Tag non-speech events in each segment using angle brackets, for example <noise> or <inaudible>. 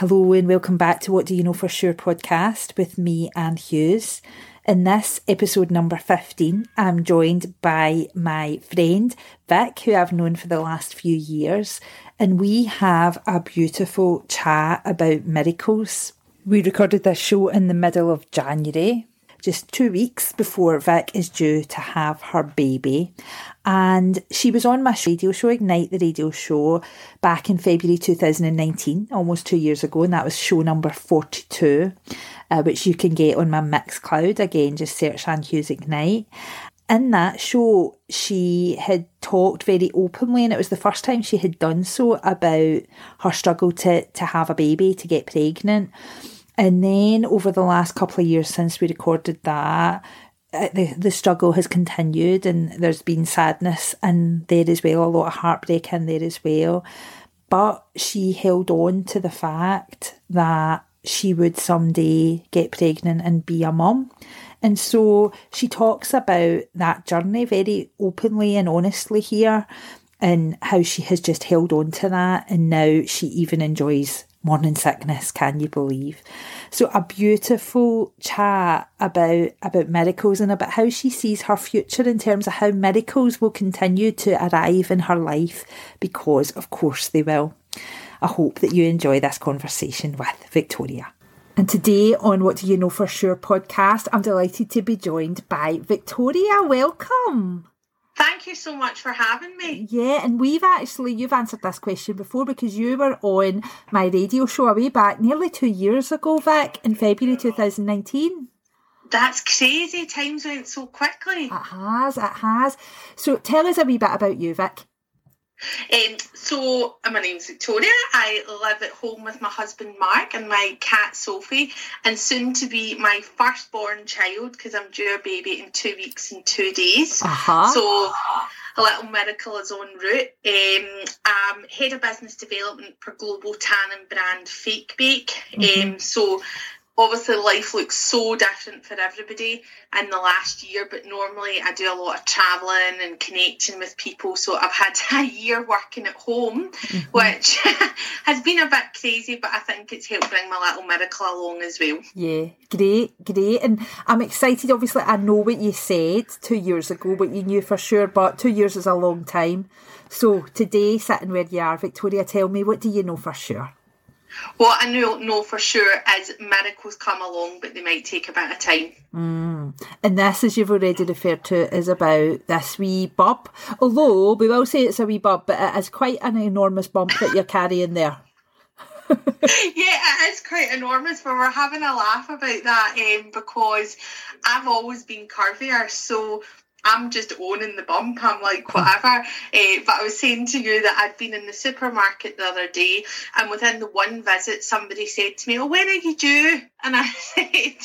Hello and welcome back to What Do You Know For Sure podcast with me, Anne Hughes. In this episode number 15, I'm joined by my friend Vic, who I've known for the last few years, and we have a beautiful chat about miracles. We recorded this show in the middle of January, just two weeks before Vic is due to have her baby. And she was on my radio show, Ignite the Radio Show, back in February 2019, almost two years ago, and that was show number 42, uh, which you can get on my Mixcloud. Again, just search Anne Hughes Ignite. In that show, she had talked very openly, and it was the first time she had done so about her struggle to, to have a baby, to get pregnant. And then over the last couple of years since we recorded that, uh, the, the struggle has continued and there's been sadness and there as well, a lot of heartbreak in there as well. But she held on to the fact that she would someday get pregnant and be a mum. And so she talks about that journey very openly and honestly here and how she has just held on to that and now she even enjoys morning sickness, can you believe? So a beautiful chat about about miracles and about how she sees her future in terms of how miracles will continue to arrive in her life because of course they will. I hope that you enjoy this conversation with Victoria. And today on What Do You Know For Sure podcast, I'm delighted to be joined by Victoria. Welcome. Thank you so much for having me. Yeah, and we've actually, you've answered this question before because you were on my radio show a way back nearly two years ago, Vic, in February 2019. That's crazy. Times went so quickly. It has, it has. So tell us a wee bit about you, Vic. Um, so uh, my name's Victoria. I live at home with my husband Mark and my cat Sophie, and soon to be my firstborn child because I'm due a baby in two weeks and two days. Uh-huh. So a little miracle is on route. Um, I'm head of business development for global tannin brand Fake Bake. Mm-hmm. Um, so obviously life looks so different for everybody in the last year but normally i do a lot of traveling and connecting with people so i've had <laughs> a year working at home Mm-hmm. which <laughs> has been a bit crazy but i think it's helped bring my little miracle along as well Yeah, great, great. And I'm excited. Obviously, I know what you said two years ago, what you knew for sure, but two years is a long time. So today, sitting where you are, Victoria, tell me, what do you know for sure? What i know, know for sure is miracles come along but they might take a bit of time And this, as you've already referred to, is about this wee bump. Although we will say it's a wee bump, but it is quite an enormous bump that you're carrying there. <laughs> yeah, it is quite enormous, but we're having a laugh about that um, because I've always been curvier, so I'm just owning the bump. I'm like, whatever. Uh, but I was saying to you that I'd been in the supermarket the other day, and within the one visit, somebody said to me, Oh, when are you due? And I <laughs> said,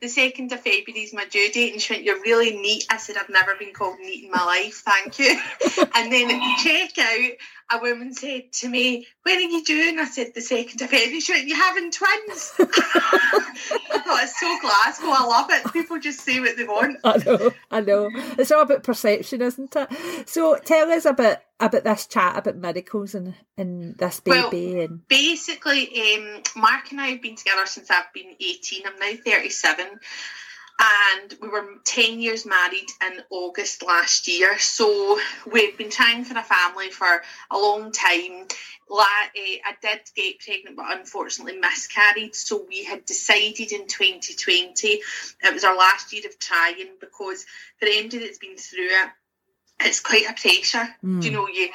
The 2nd of February is my due date. And she went, You're really neat. I said, I've never been called neat in my life. Thank you. <laughs> and then at the checkout, a woman said to me, When are you due? And I said, The 2nd of February. She went, You're having twins. <laughs> I thought it's so Glasgow. I love it. People just say what they want. <laughs> I know, I know. It's all about perception, isn't it? So tell us about about this chat about miracles and, and this Well, baby and Basically, um, Mark and I have been together since I've been 18. I'm now 37. And we were 10 years married in August last year. So we've been trying for a family for a long time. Eh, I did get pregnant, but unfortunately miscarried. So we had decided in 2020, it was our last year of trying because for anybody that's been through it, it's quite a pressure. Mm. You know, you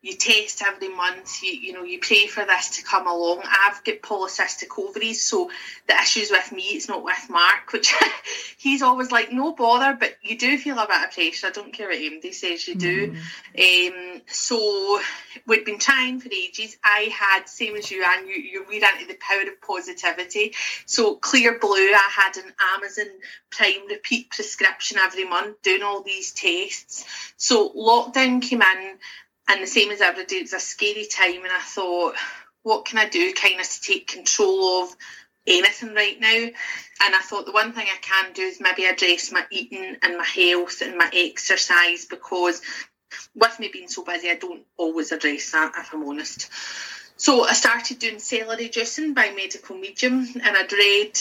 you test every month. You you know you pray for this to come along. I've got polycystic ovaries, so the issues with me, it's not with Mark, which <laughs> he's always like, no bother, but you do feel a bit of pressure. I don't care what MD says you do. Um, so we'd been trying for ages. I had same as you, and you you read into the power of positivity. So Clearblue, I had an Amazon Prime repeat prescription every month, doing all these tests. So lockdown came in, and the same as every day, it was a scary time, and I thought, what can I do, kind of to take control of anything right now? And I thought the one thing I can do is maybe address my eating and my health and my exercise because with me being so busy, I don't always address that, if I'm honest. So I started doing celery juicing by Medical Medium, and I'd read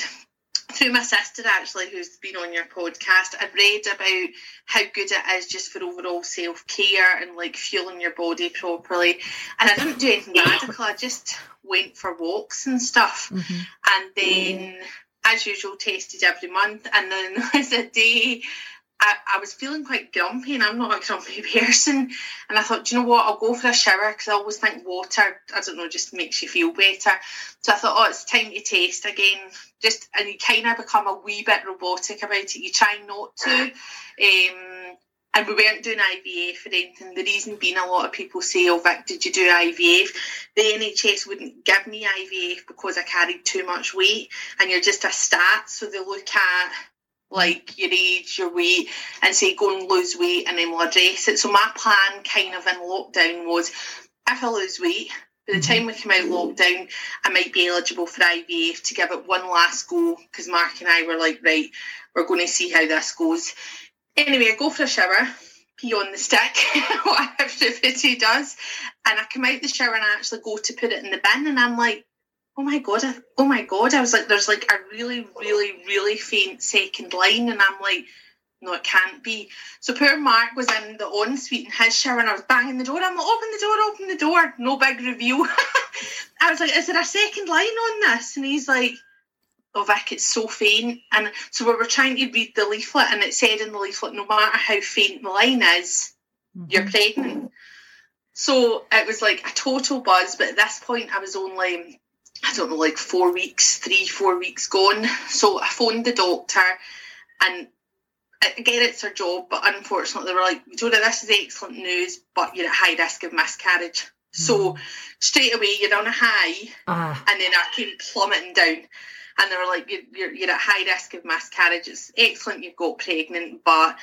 through my sister actually, who's been on your podcast. I'd read about how good it is just for overall self care and like fueling your body properly. And I didn't do anything radical. I just went for walks and stuff, mm-hmm. and then. As usual, tested every month, and then <laughs> there was a day I, I, was feeling quite grumpy and I'm not a grumpy <laughs> person. And I thought, do you know what? I'll go for a shower because I always think water, I don't know, just makes you feel better. So I thought, oh, it's time to taste again. Just And you kind of become a wee bit robotic about it. You try not to. Um, and we weren't doing IVF or anything. The reason being, a lot of people say, oh, Vic, did you do IVF? The NHS wouldn't give me IVF because I carried too much weight. And you're just a stat. So they look at like your age, your weight, and say go and lose weight and then we'll address it. So my plan kind of in lockdown was if I lose weight, by the mm-hmm. time we come out lockdown, I might be eligible for IVF to give it one last go because Mark and I were like, right, we're going to see how this goes. Anyway, I go for a shower, pee on the stick, <laughs> what everybody does, and I come out the shower and I actually go to put it in the bin, and I'm like, oh my god, I, oh my god, I was like, there's like a really, really, really faint second line, and I'm like, no, it can't be. So poor Mark was in the ensuite in his shower, and I was banging the door. I'm like, open the door, open the door. No big review. <laughs> I was like, is there a second line on this? And he's like, oh Vic, it's so faint. And so we were trying to read the leaflet, and it said in the leaflet, no matter how faint the line is, mm-hmm. you're pregnant. So it was like a total buzz, but at this point, I was only I don't know, like four weeks, three, four weeks gone. So I phoned the doctor and again, it's her job, but unfortunately, they were like, Jonah, this is excellent news, but you're at high risk of miscarriage. Mm. So hmm. straight away, you're on a high, uh. and then I came plummeting down. And they were like, you're, you're, you're at high risk of miscarriage. It's excellent you've got pregnant, but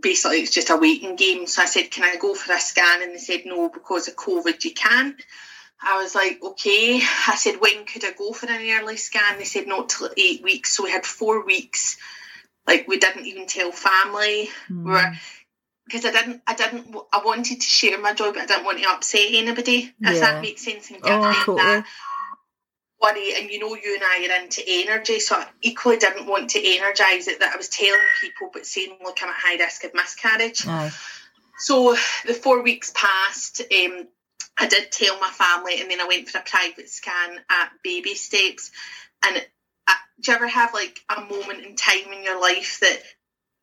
basically it's just a waiting game. So I said, can I go for a scan? And they said, no, because of COVID, you can't. I was like, okay. I said, when could I go for an early scan? They said not till eight weeks. So we had four weeks. Like we didn't even tell family. Mm. We were because I didn't, I didn't, I wanted to share my joy, but I didn't want to upset anybody. Yeah. If that makes sense, and give oh, totally. that worry. And you know, you and I are into energy, so I equally didn't want to energise it that I was telling people, but saying, look, I'm at high risk of miscarriage. So the four weeks passed. Um, I did tell my family, and then I went for a private scan at Baby Steps. And uh, do you ever have like a moment in time in your life that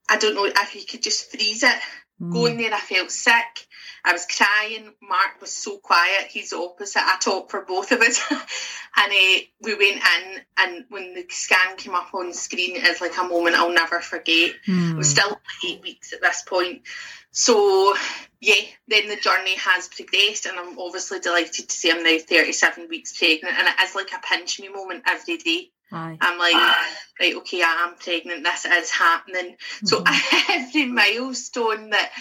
I don't know if you could just freeze it? Mm. Going there, I felt sick. I was crying. Mark was so quiet. He's the opposite. I talked for both of us. <laughs> and uh, we went in, and when the scan came up on screen, it's like a moment I'll never forget. Mm. I was still eight weeks at this point. So, yeah, then the journey has progressed, and I'm obviously delighted to say I'm now 37 weeks pregnant, and it is like a pinch me moment every day. Aye. I'm like, right, okay, I am pregnant. This is happening. Mm-hmm. So <laughs> every milestone that,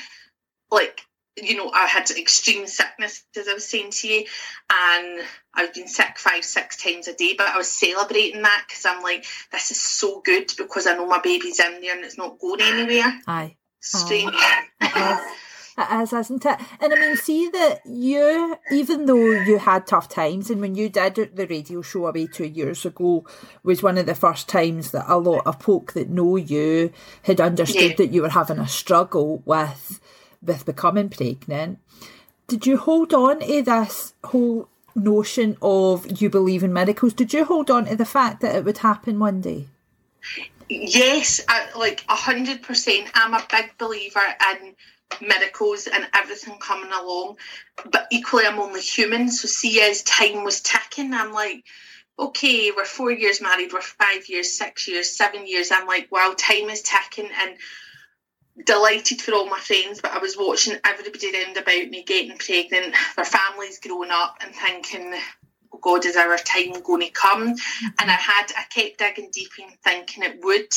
like, you know, I had extreme sickness, as I was saying to you, and I've been sick five, six times a day, but I was celebrating that because I'm like, this is so good because I know my baby's in there and it's not going anywhere. Aye. Strange. Oh. It is, isn't it? And I mean, see that you, even though you had tough times, and when you did the radio show away two years ago, was one of the first times that a lot of folk that know you had understood yeah. that you were having a struggle with with becoming pregnant. Did you hold on to this whole notion of you believe in miracles? Did you hold on to the fact that it would happen one day? Yes, I, like a hundred percent. I'm a big believer in miracles and everything coming along. But equally, I'm only human. So, see, as time was ticking, I'm like, okay, we're four years married, we're five years, six years, seven years. I'm like, wow, time is ticking and delighted for all my friends. But I was watching everybody around about me getting pregnant, their families growing up, and thinking, God, is our time going to come? And I had, I kept digging deep and thinking it would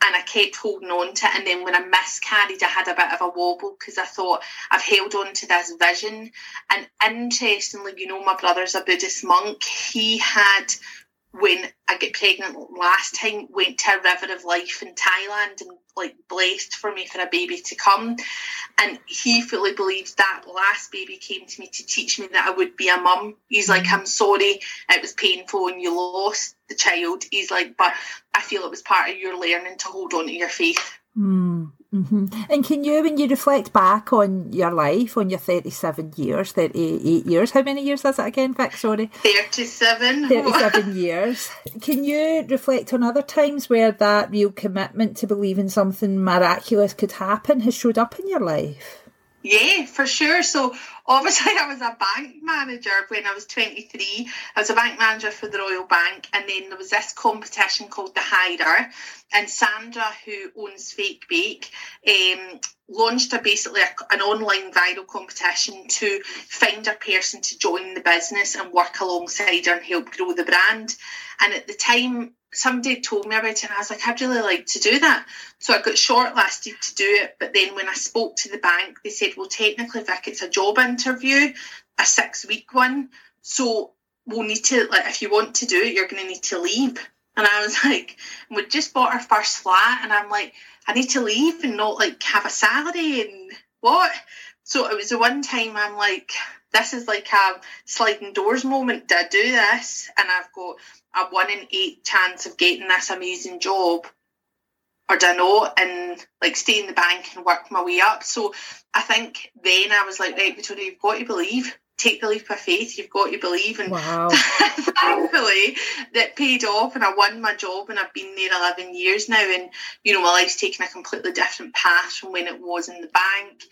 and I kept holding on to it. And then when I miscarried, I had a bit of a wobble because I thought I've held on to this vision. And interestingly, you know, my brother's a Buddhist monk. He had when I get pregnant last time, went to a river of life in Thailand and like blessed for me for a baby to come. And he fully believes that last baby came to me to teach me that I would be a mum. He's like, I'm sorry, it was painful and you lost the child. He's like, but I feel it was part of your learning to hold on to your faith. Mm. Mm-hmm. And can you, when you reflect back on your life, on your 37 years, 38 years, how many years is it again, Vic? Sorry. 37. <laughs> 37 years. Can you reflect on other times where that real commitment to believing something miraculous could happen has showed up in your life? Yeah, for sure. So obviously I was a bank manager when I was 23. I was a bank manager for the Royal Bank and then there was this competition called the Hider and Sandra who owns Fake Bake um, launched a basically a, an online viral competition to find a person to join the business and work alongside her and help grow the brand. And at the time somebody told me about it and I was like, I'd really like to do that. So I got shortlisted to do it. But then when I spoke to the bank, they said, well, technically, Vic, it's a job interview, a six week one. So we'll need to, like, if you want to do it, you're going to need to leave. And I was <laughs> like, we just bought our first flat. And I'm like, I need to leave and not like have a salary and what? So it was the one time I'm like, this is like a sliding doors moment. Did I do this? And I've got a one in eight chance of getting this amazing job or do I not and like stay in the bank and work my way up. So I think then I was like, right, Victoria, you've got to believe. Take the leap of faith, you've got to believe. And wow. <laughs> thankfully that paid off and I won my job and I've been there eleven years now and you know my life's taken a completely different path from when it was in the bank.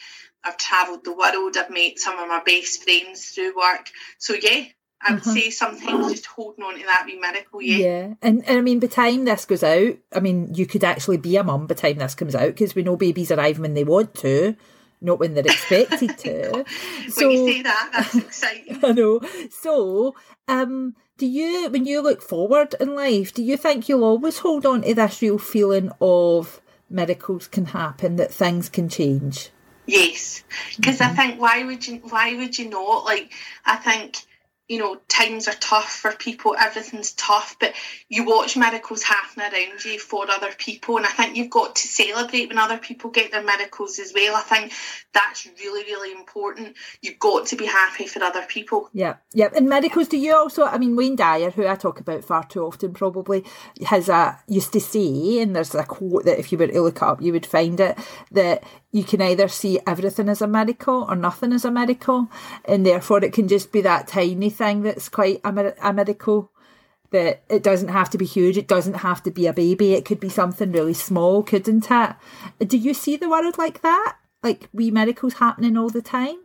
I've travelled the world, I've met some of my best friends through work. So yeah, I would uh-huh. say sometimes just holding on to that wee miracle, yeah. Yeah, and, and I mean, by the time this goes out, I mean, you could actually be a mum by the time this comes out because we know babies arrive when they want to, not when they're expected to. so, <laughs> when you say that, that's exciting. <laughs> I know. So, um, do you, when you look forward in life, do you think you'll always hold on to this real feeling of miracles can happen, that things can change? Yes, because mm-hmm. I think why would you why would you not? Like I think you know, times are tough for people, everything's tough, but you watch miracles happen around you for other people. And I think you've got to celebrate when other people get their miracles as well. I think that's really, really important. You've got to be happy for other people. Yeah, yeah. And miracles, do you also, I mean, Wayne Dyer, who I talk about far too often probably, has a, used to say, and there's a quote that if you were to look up, you would find it, that you can either see everything as a miracle or nothing as a miracle, and therefore it can just be that tiny thing that's quite a, a miracle. That it doesn't have to be huge, it doesn't have to be a baby, it could be something really small, couldn't it? Do you see the world like that? Like wee miracles happening all the time?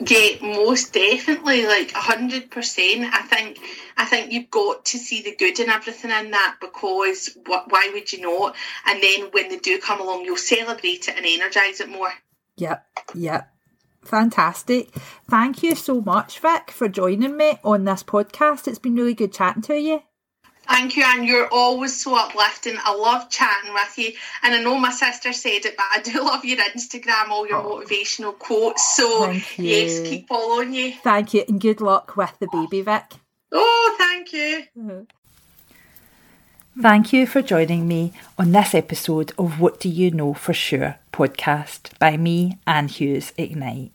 Yeah, most definitely, like hundred percent. I think, I think you've got to see the good in everything in that because what, why would you not? And then when they do come along, you'll celebrate it and energise it more. Yep, yep. Fantastic. Thank you so much, Vic, for joining me on this podcast. It's been really good chatting to you. Thank you, and you're always so uplifting. I love chatting with you, and I know my sister said it, but I do <laughs> love your Instagram, all your oh. motivational quotes. So yes, keep following you. Thank you, and good luck with the baby, Vic. Oh, thank you. Uh-huh. Thank you for joining me on this episode of What Do You Know for Sure podcast by me, Anne Hughes Ignite.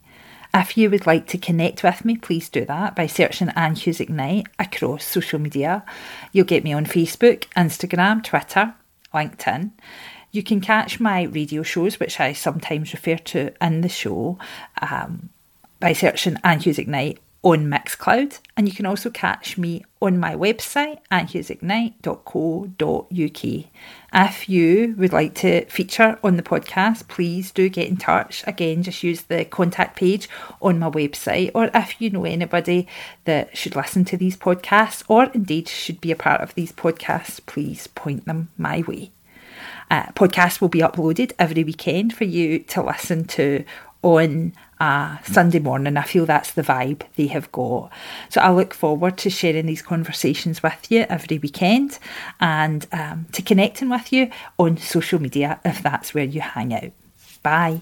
If you would like to connect with me, please do that by searching Anne Hughes Ignite across social media. You'll get me on Facebook, Instagram, Twitter, LinkedIn. You can catch my radio shows, which I sometimes refer to in the show, um, by searching Anne Hughes Ignite on Mixcloud, and you can also catch me on my website, at annehughesignite.co.uk. If you would like to feature on the podcast, please do get in touch. Again, just use the contact page on my website, or if you know anybody that should listen to these podcasts, or indeed should be a part of these podcasts, please point them my way. Uh, podcasts will be uploaded every weekend for you to listen to on a Sunday morning. I feel that's the vibe they have got. So I look forward to sharing these conversations with you every weekend and um, to connecting with you on social media if that's where you hang out. Bye.